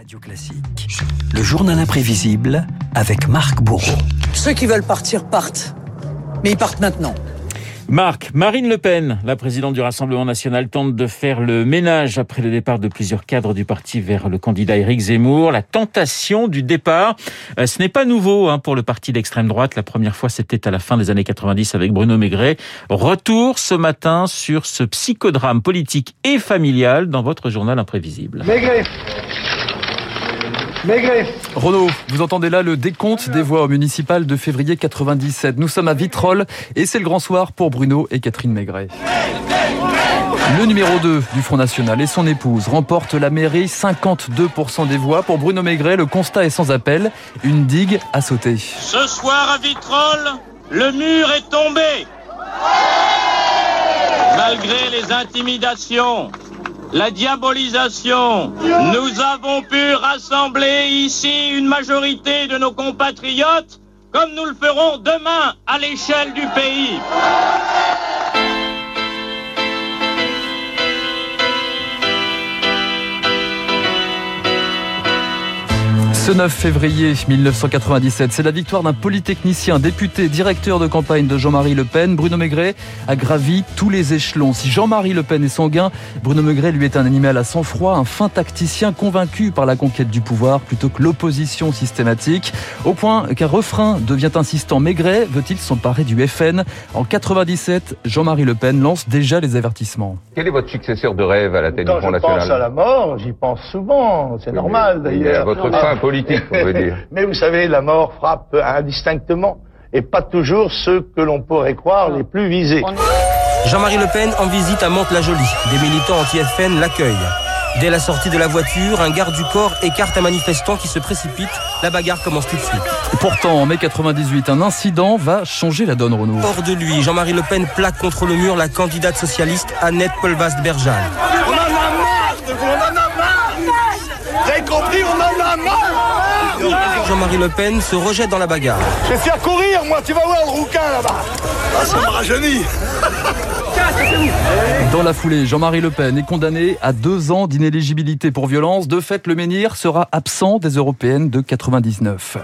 Radio Classique. Le journal imprévisible avec Marc Bourreau. Ceux qui veulent partir partent. Mais ils partent maintenant. Marc, Marine Le Pen, la présidente du Rassemblement national, tente de faire le ménage après le départ de plusieurs cadres du parti vers le candidat Éric Zemmour. La tentation du départ, euh, ce n'est pas nouveau hein, pour le parti d'extrême droite. La première fois, c'était à la fin des années 90 avec Bruno Maigret. Retour ce matin sur ce psychodrame politique et familial dans votre journal imprévisible. Maigret Maigret Renaud, vous entendez là le décompte des voix au municipal de février 97. Nous sommes à Vitrolles et c'est le grand soir pour Bruno et Catherine Maigret. Le numéro 2 du Front National et son épouse remportent la mairie, 52% des voix. Pour Bruno Maigret, le constat est sans appel, une digue à sauter. Ce soir à Vitrolles, le mur est tombé. Malgré les intimidations, la diabolisation, nous avons pu rassembler ici une majorité de nos compatriotes comme nous le ferons demain à l'échelle du pays. Ce 9 février 1997, c'est la victoire d'un polytechnicien, député, directeur de campagne de Jean-Marie Le Pen. Bruno Maigret a gravi tous les échelons. Si Jean-Marie Le Pen est sanguin, Bruno Maigret lui est un animal à sang-froid, un fin tacticien convaincu par la conquête du pouvoir plutôt que l'opposition systématique. Au point qu'un refrain devient insistant. Maigret veut-il s'emparer du FN En 97, Jean-Marie Le Pen lance déjà les avertissements. Quel est votre successeur de rêve à la tête Quand du Front je National? pense à la mort, j'y pense souvent. C'est normal d'ailleurs. Votre fin politique, on veut dire. Mais vous savez, la mort frappe indistinctement et pas toujours ceux que l'on pourrait croire les plus visés. Jean-Marie Le Pen en visite à Mantes-la-Jolie. Des militants anti-FN l'accueillent. Dès la sortie de la voiture, un garde du corps écarte un manifestant qui se précipite. La bagarre commence tout de suite. Pourtant, en mai 98, un incident va changer la donne, Renaud. Hors de lui, Jean-Marie Le Pen plaque contre le mur la candidate socialiste Annette Polvast-Berjal. On en a marre de vous, on en a marre Vous avez compris, on en a marre Jean-Marie Le Pen se rejette dans la bagarre. Je vais faire courir, moi, tu vas voir le rouquin là-bas Ah, ça me rajeunit Dans la foulée, Jean-Marie Le Pen est condamné à deux ans d'inéligibilité pour violence. De fait, le menhir sera absent des européennes de 99.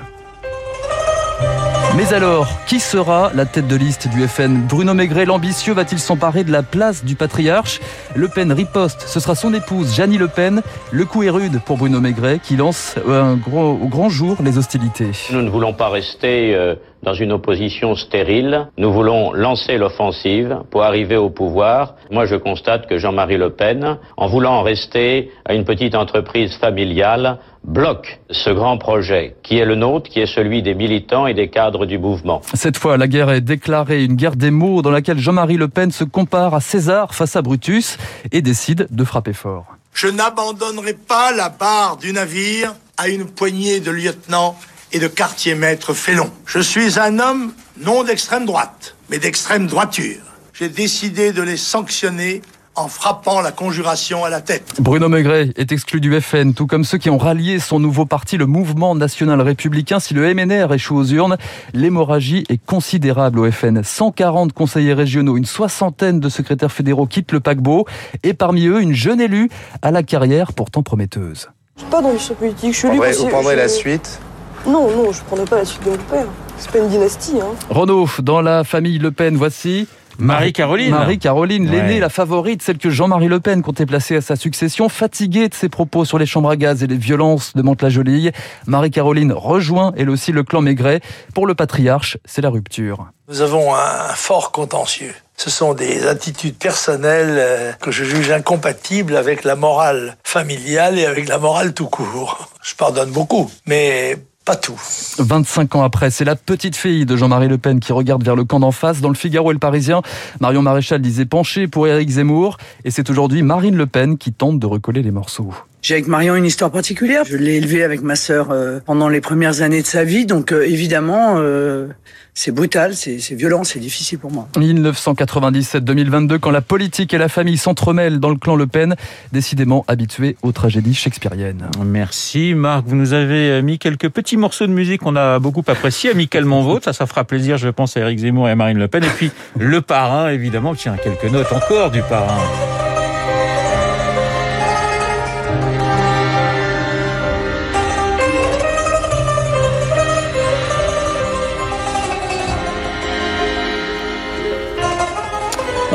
Mais alors, qui sera la tête de liste du FN Bruno Maigret, l'ambitieux, va-t-il s'emparer de la place du patriarche? Le Pen riposte, ce sera son épouse, Jeannie Le Pen. Le coup est rude pour Bruno Maigret, qui lance un au grand jour les hostilités. Nous ne voulons pas rester euh, dans une opposition stérile. Nous voulons lancer l'offensive pour arriver au pouvoir. Moi, je constate que Jean-Marie Le Pen, en voulant en rester à une petite entreprise familiale, bloque ce grand projet qui est le nôtre, qui est celui des militants et des cadres du mouvement. Cette fois, la guerre est déclarée, une guerre des mots dans laquelle Jean-Marie Le Pen se compare à César face à Brutus et décide de frapper fort. Je n'abandonnerai pas la barre du navire à une poignée de lieutenants et de quartiers-maîtres félons. Je suis un homme non d'extrême droite, mais d'extrême droiture. J'ai décidé de les sanctionner en frappant la conjuration à la tête. Bruno Maigret est exclu du FN, tout comme ceux qui ont rallié son nouveau parti, le Mouvement National Républicain. Si le MNR échoue aux urnes, l'hémorragie est considérable au FN. 140 conseillers régionaux, une soixantaine de secrétaires fédéraux quittent le paquebot, et parmi eux, une jeune élue à la carrière pourtant prometteuse. Je suis pas d'ambition politique, je suis élu parce que je- suite Non, non, je prendrai pas la suite de mon père. C'est pas une dynastie, hein. Renaud, dans la famille Le Pen, voici... Marie-Caroline. Marie-Caroline, l'aînée, Ouais. la favorite, celle que Jean-Marie Le Pen comptait placer à sa succession, fatiguée de ses propos sur les chambres à gaz et les violences de Mantes-la-Jolie. Marie-Caroline rejoint, elle aussi, le clan Maigret. Pour le patriarche, c'est la rupture. Nous avons un fort contentieux. Ce sont des attitudes personnelles euh, que je juge incompatibles avec la morale familiale et avec la morale tout court. Je pardonne beaucoup, mais pas tout. 25 ans après, c'est la petite fille de Jean-Marie Le Pen qui regarde vers le camp d'en face. Dans le Figaro et le Parisien, Marion Maréchal disait pencher pour Éric Zemmour. Et c'est aujourd'hui Marine Le Pen qui tente de recoller les morceaux. J'ai avec Marion une histoire particulière. Je l'ai élevé avec ma sœur euh, pendant les premières années de sa vie. Donc euh, évidemment, euh, c'est brutal, c'est c'est violent, c'est difficile pour moi. 1997-2022, quand la politique et la famille s'entremêlent dans le clan Le Pen, décidément habitués aux tragédies shakespeariennes. Merci Marc, vous nous avez euh, mis quelques petits morceaux de musique qu'on a beaucoup appréciés, amicalement vôtres, ça, ça fera plaisir je pense à Éric Zemmour et à Marine Le Pen, et puis le parrain évidemment, tiens, quelques notes encore du parrain.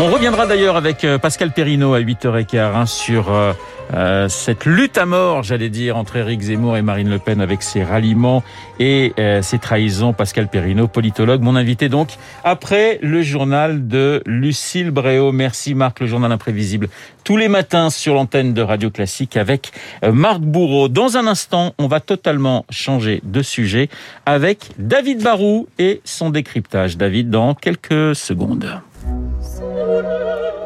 On reviendra d'ailleurs avec euh, Pascal Perrineau à 8h15 hein, sur euh, euh, cette lutte à mort, j'allais dire, entre Éric Zemmour et Marine Le Pen avec ses ralliements et euh, ses trahisons. Pascal Perrineau, politologue, mon invité donc, après le journal de Lucille Bréau. Merci Marc, le journal imprévisible, tous les matins sur l'antenne de Radio Classique avec euh, Marc Bourreau. Dans un instant, on va totalement changer de sujet avec David Barou et son décryptage. David, dans quelques secondes.